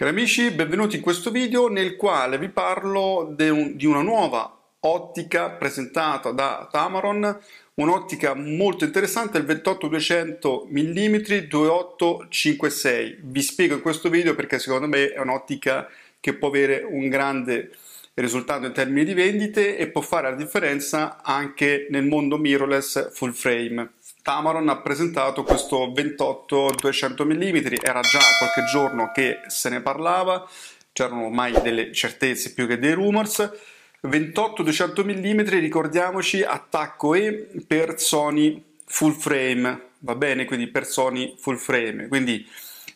Cari amici, benvenuti in questo video nel quale vi parlo di una nuova ottica presentata da Tamaron, un'ottica molto interessante, il 28-200 mm 2856. Vi spiego in questo video perché secondo me è un'ottica che può avere un grande risultato in termini di vendite e può fare la differenza anche nel mondo mirrorless full frame. Tamaron ha presentato questo 28-200 mm, era già qualche giorno che se ne parlava, c'erano ormai delle certezze più che dei rumors. 28-200 mm, ricordiamoci, attacco E per Sony full frame, va bene? Quindi per Sony full frame, quindi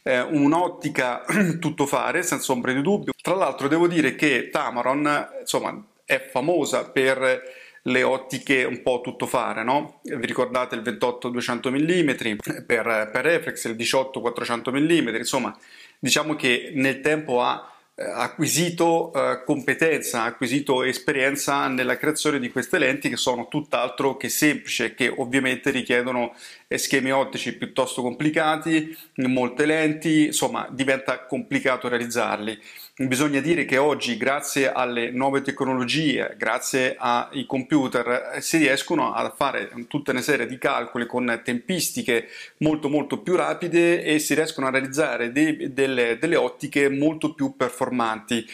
eh, un'ottica tutto fare, senza ombra di dubbio. Tra l'altro devo dire che Tamaron, insomma, è famosa per le ottiche un po' tuttofare, no? Vi ricordate il 28-200 mm per, per reflex, il 18-400 mm, insomma, diciamo che nel tempo ha eh, acquisito eh, competenza, acquisito esperienza nella creazione di queste lenti che sono tutt'altro che semplici, che ovviamente richiedono schemi ottici piuttosto complicati, molte lenti, insomma diventa complicato realizzarli. Bisogna dire che oggi, grazie alle nuove tecnologie, grazie ai computer, si riescono a fare tutta una serie di calcoli con tempistiche molto molto più rapide e si riescono a realizzare dei, delle, delle ottiche molto più performanti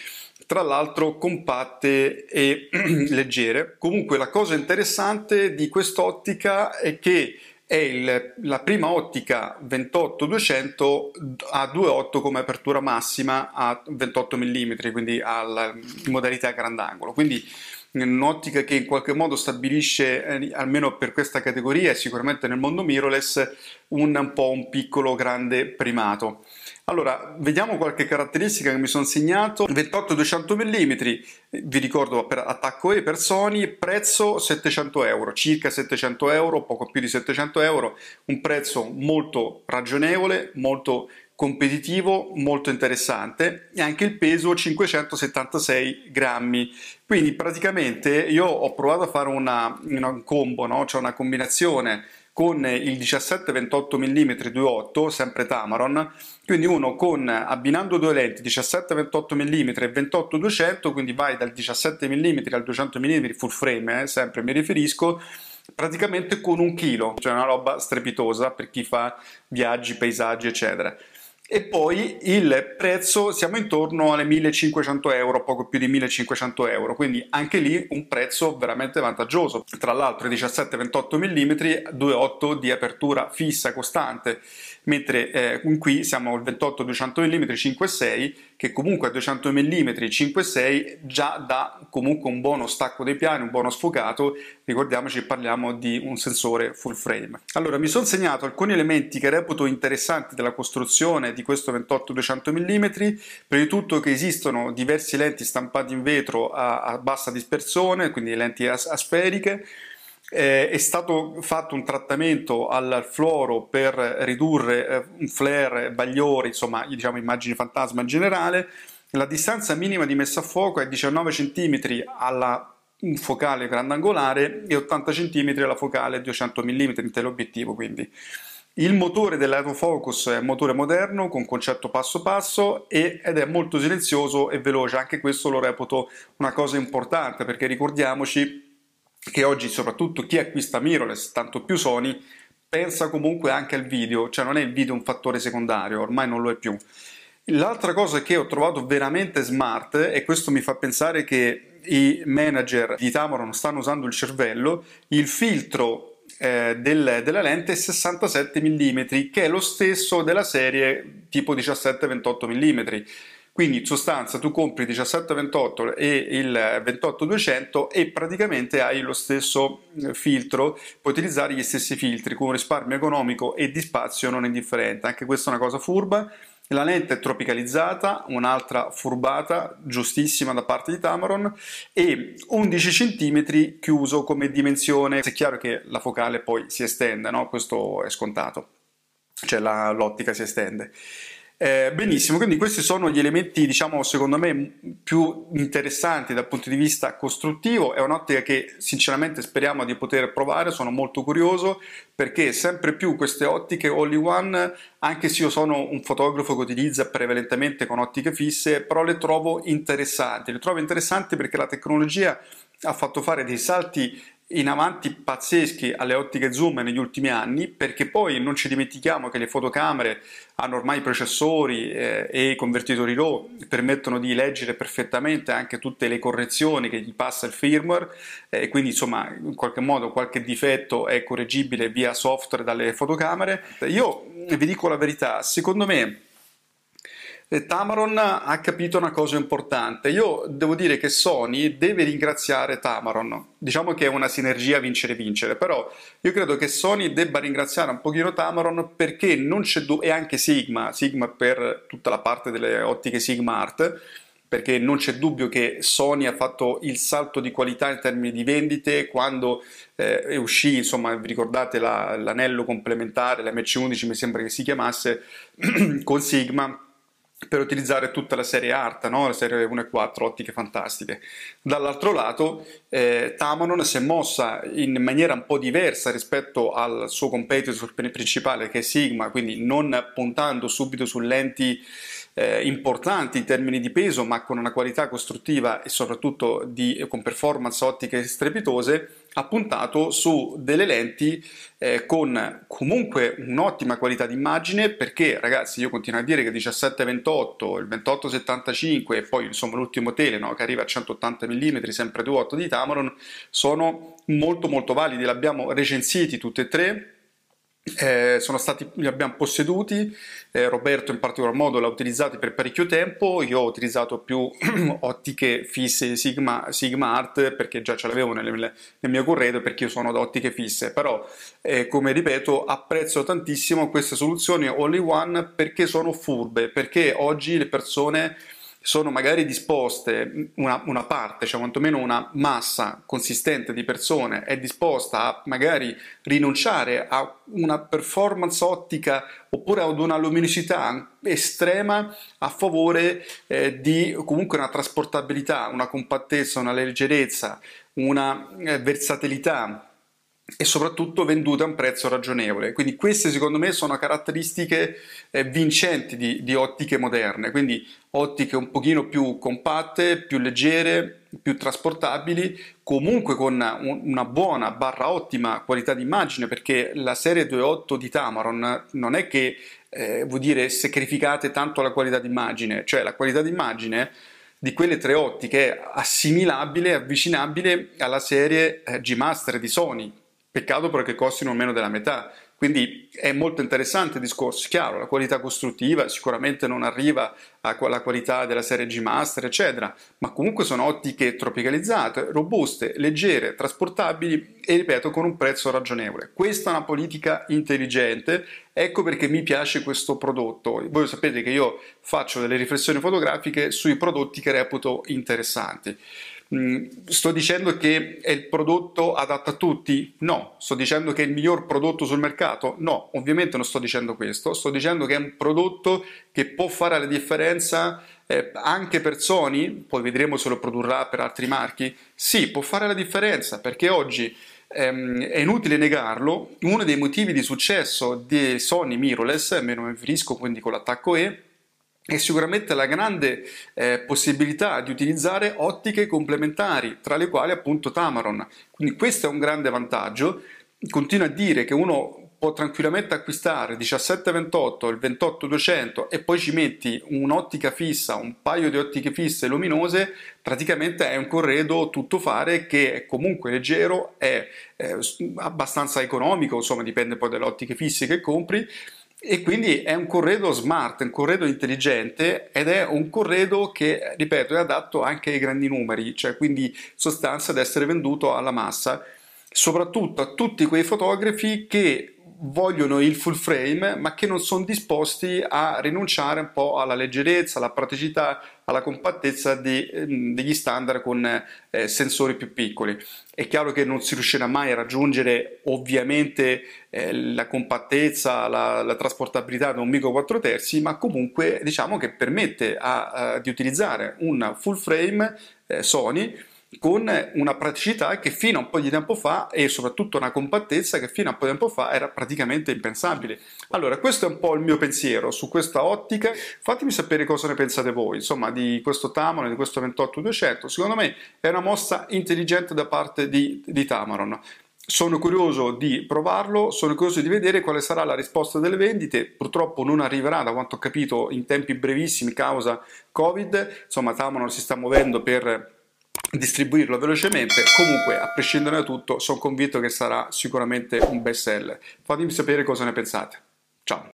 tra l'altro compatte e leggere. Comunque la cosa interessante di quest'ottica è che è il, la prima ottica 28-200 a 2.8 come apertura massima a 28 mm, quindi alla, in modalità grandangolo. Quindi un'ottica che in qualche modo stabilisce, eh, almeno per questa categoria e sicuramente nel mondo mirrorless, un, un po' un piccolo grande primato. Allora, vediamo qualche caratteristica che mi sono segnato. 28-200 mm, vi ricordo per attacco E per Sony, prezzo 700 euro, circa 700 euro, poco più di 700 euro, un prezzo molto ragionevole, molto competitivo, molto interessante e anche il peso 576 grammi. Quindi praticamente io ho provato a fare una, una combo, no? cioè una combinazione con il 17-28 mm 2.8, sempre Tamaron, quindi uno con abbinando due lenti 17-28 mm e 28-200, quindi vai dal 17 mm al 200 mm full frame, eh, sempre mi riferisco, praticamente con un chilo, cioè una roba strepitosa per chi fa viaggi, paesaggi, eccetera e poi il prezzo siamo intorno alle 1500 euro, poco più di 1500 euro, quindi anche lì un prezzo veramente vantaggioso. Tra l'altro 17-28 mm, 2.8 di apertura fissa costante, mentre eh, qui siamo al 28-200 mm 5.6 che comunque a 200 mm 5.6 già dà comunque un buono stacco dei piani, un buono sfocato, ricordiamoci parliamo di un sensore full frame. Allora mi sono segnato alcuni elementi che reputo interessanti della costruzione di questo 28-200 mm, prima di tutto che esistono diversi lenti stampati in vetro a, a bassa dispersione, quindi lenti as- asferiche, eh, è stato fatto un trattamento al fluoro per ridurre eh, un flare, bagliori, insomma, diciamo immagini fantasma in generale. La distanza minima di messa a fuoco è 19 cm alla focale grandangolare e 80 cm alla focale 200 mm in teleobiettivo, quindi. Il motore dell'aerofocus è un motore moderno con concetto passo passo ed è molto silenzioso e veloce, anche questo lo reputo una cosa importante perché ricordiamoci che oggi soprattutto chi acquista mirrorless, tanto più Sony, pensa comunque anche al video, cioè non è il video un fattore secondario, ormai non lo è più. L'altra cosa che ho trovato veramente smart, e questo mi fa pensare che i manager di Tamron stanno usando il cervello, il filtro eh, del, della lente è 67 mm, che è lo stesso della serie tipo 17-28 mm quindi in sostanza tu compri 1728 e il 28200 e praticamente hai lo stesso eh, filtro, puoi utilizzare gli stessi filtri con un risparmio economico e di spazio non indifferente. Anche questa è una cosa furba. La lente è tropicalizzata, un'altra furbata, giustissima da parte di Tamaron, e 11 cm chiuso come dimensione. È chiaro che la focale poi si estende, no? questo è scontato, cioè la, l'ottica si estende. Eh, benissimo, quindi questi sono gli elementi, diciamo, secondo me più interessanti dal punto di vista costruttivo. È un'ottica che sinceramente speriamo di poter provare, sono molto curioso perché sempre più queste ottiche all one, anche se io sono un fotografo che utilizza prevalentemente con ottiche fisse, però le trovo interessanti. Le trovo interessanti perché la tecnologia ha fatto fare dei salti in avanti pazzeschi alle ottiche zoom negli ultimi anni perché poi non ci dimentichiamo che le fotocamere hanno ormai processori eh, e convertitori RAW permettono di leggere perfettamente anche tutte le correzioni che gli passa il firmware eh, quindi insomma in qualche modo qualche difetto è correggibile via software dalle fotocamere. Io vi dico la verità secondo me Tamaron ha capito una cosa importante. Io devo dire che Sony deve ringraziare Tamaron. Diciamo che è una sinergia vincere-vincere, però io credo che Sony debba ringraziare un pochino Tamaron perché non c'è dubbio, e anche Sigma, Sigma per tutta la parte delle ottiche Sigma Art, perché non c'è dubbio che Sony ha fatto il salto di qualità in termini di vendite quando eh, uscì, insomma, vi ricordate la, l'anello complementare, la MC11 mi sembra che si chiamasse, con Sigma per utilizzare tutta la serie Art, no? la serie 1 e 4, ottiche fantastiche. Dall'altro lato, eh, Tamanon si è mossa in maniera un po' diversa rispetto al suo competitor principale che è Sigma, quindi non puntando subito su lenti eh, importanti in termini di peso, ma con una qualità costruttiva e soprattutto di, con performance ottiche strepitose, ha puntato su delle lenti eh, con comunque un'ottima qualità d'immagine perché ragazzi io continuo a dire che 17-28, il 28-75 e poi insomma l'ultimo tele no, che arriva a 180 mm sempre 2.8 di Tamron sono molto molto validi, li abbiamo recensiti tutti e tre eh, sono stati, li abbiamo posseduti, eh, Roberto in particolar modo l'ha utilizzato per parecchio tempo, io ho utilizzato più ottiche fisse Sigma, Sigma Art perché già ce l'avevo nel, nel mio corredo perché io sono da ottiche fisse, però eh, come ripeto apprezzo tantissimo queste soluzioni all one perché sono furbe, perché oggi le persone sono magari disposte, una, una, parte, cioè quantomeno una massa consistente di persone è disposta a magari rinunciare a una performance ottica oppure ad una luminosità estrema a favore eh, di comunque una trasportabilità, una compattezza, una leggerezza, una eh, versatilità e soprattutto vendute a un prezzo ragionevole. Quindi queste secondo me sono caratteristiche eh, vincenti di, di, ottiche moderne, quindi ottiche un pochino più compatte, più leggere, più trasportabili, comunque con un, una buona barra ottima qualità di immagine perché la serie 2.8 di Tamaron non è che eh, vuol dire sacrificate tanto la qualità di immagine, cioè la qualità di immagine di quelle tre ottiche è assimilabile, avvicinabile alla serie eh, G-Master di Sony, Peccato però che costino meno della metà. Quindi è molto interessante il discorso. Chiaro, la qualità costruttiva sicuramente non arriva alla qualità della serie G Master, eccetera, ma comunque sono ottiche tropicalizzate, robuste, leggere, trasportabili e ripeto con un prezzo ragionevole. Questa è una politica intelligente, ecco perché mi piace questo prodotto. Voi sapete che io faccio delle riflessioni fotografiche sui prodotti che reputo interessanti. Mm, sto dicendo che è il prodotto adatto a tutti? No. Sto dicendo che è il miglior prodotto sul mercato? No, ovviamente non sto dicendo questo. Sto dicendo che è un prodotto che può fare la differenza eh, anche per Sony, poi vedremo se lo produrrà per altri marchi. Sì, può fare la differenza perché oggi ehm, è inutile negarlo. Uno dei motivi di successo di Sony Mirrorless, me lo riferisco quindi con l'attacco E, e sicuramente la grande eh, possibilità di utilizzare ottiche complementari, tra le quali appunto Tamaron. Quindi questo è un grande vantaggio. Continuo a dire che uno può tranquillamente acquistare 1728, il 28200 e poi ci metti un'ottica fissa, un paio di ottiche fisse luminose, praticamente è un corredo tutto fare che è comunque leggero, è eh, abbastanza economico, insomma dipende poi dalle ottiche fisse che compri e quindi è un corredo smart, un corredo intelligente ed è un corredo che, ripeto, è adatto anche ai grandi numeri, cioè quindi in sostanza ad essere venduto alla massa, soprattutto a tutti quei fotografi che vogliono il full frame ma che non sono disposti a rinunciare un po' alla leggerezza, alla praticità, alla compattezza di, ehm, degli standard con eh, sensori più piccoli. È chiaro che non si riuscirà mai a raggiungere ovviamente eh, la compattezza, la, la, trasportabilità di un micro 4 terzi, ma comunque diciamo che permette a, a, di utilizzare un full frame eh, Sony con una praticità che fino a un po' di tempo fa e soprattutto una compattezza che fino a un po' di tempo fa era praticamente impensabile. Allora, questo è un po' il mio pensiero su questa ottica. Fatemi sapere cosa ne pensate voi, insomma, di questo Tamron, di questo 28-200. Secondo me è una mossa intelligente da parte di, di Tamaron. Sono curioso di provarlo, sono curioso di vedere quale sarà la risposta delle vendite. Purtroppo non arriverà, da quanto ho capito, in tempi brevissimi causa Covid. Insomma, Tamaron si sta muovendo per distribuirlo velocemente. Comunque, a prescindere da tutto, sono convinto che sarà sicuramente un best seller. Fatemi sapere cosa ne pensate. Ciao!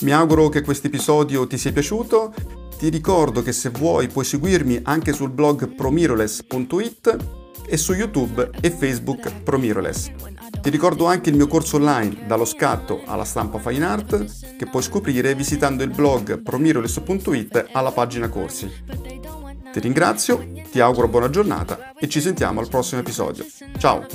Mi auguro che questo episodio ti sia piaciuto. Ti ricordo che se vuoi puoi seguirmi anche sul blog promiroless.it e su YouTube e Facebook Promiroless. Ti ricordo anche il mio corso online dallo scatto alla stampa fine art che puoi scoprire visitando il blog promiroless.it alla pagina corsi. Ti ringrazio, ti auguro buona giornata e ci sentiamo al prossimo episodio. Ciao!